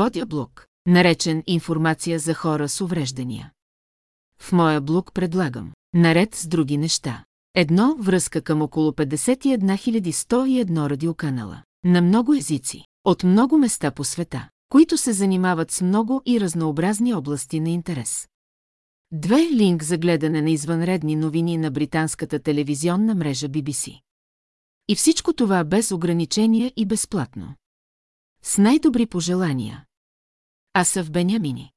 Водя блог, наречен Информация за хора с увреждания. В моя блог предлагам, наред с други неща. Едно връзка към около 51 101 радиоканала. На много езици, от много места по света, които се занимават с много и разнообразни области на интерес. Две линк за гледане на извънредни новини на британската телевизионна мрежа BBC. И всичко това без ограничения и безплатно. С най-добри пожелания. Асъв Бенямини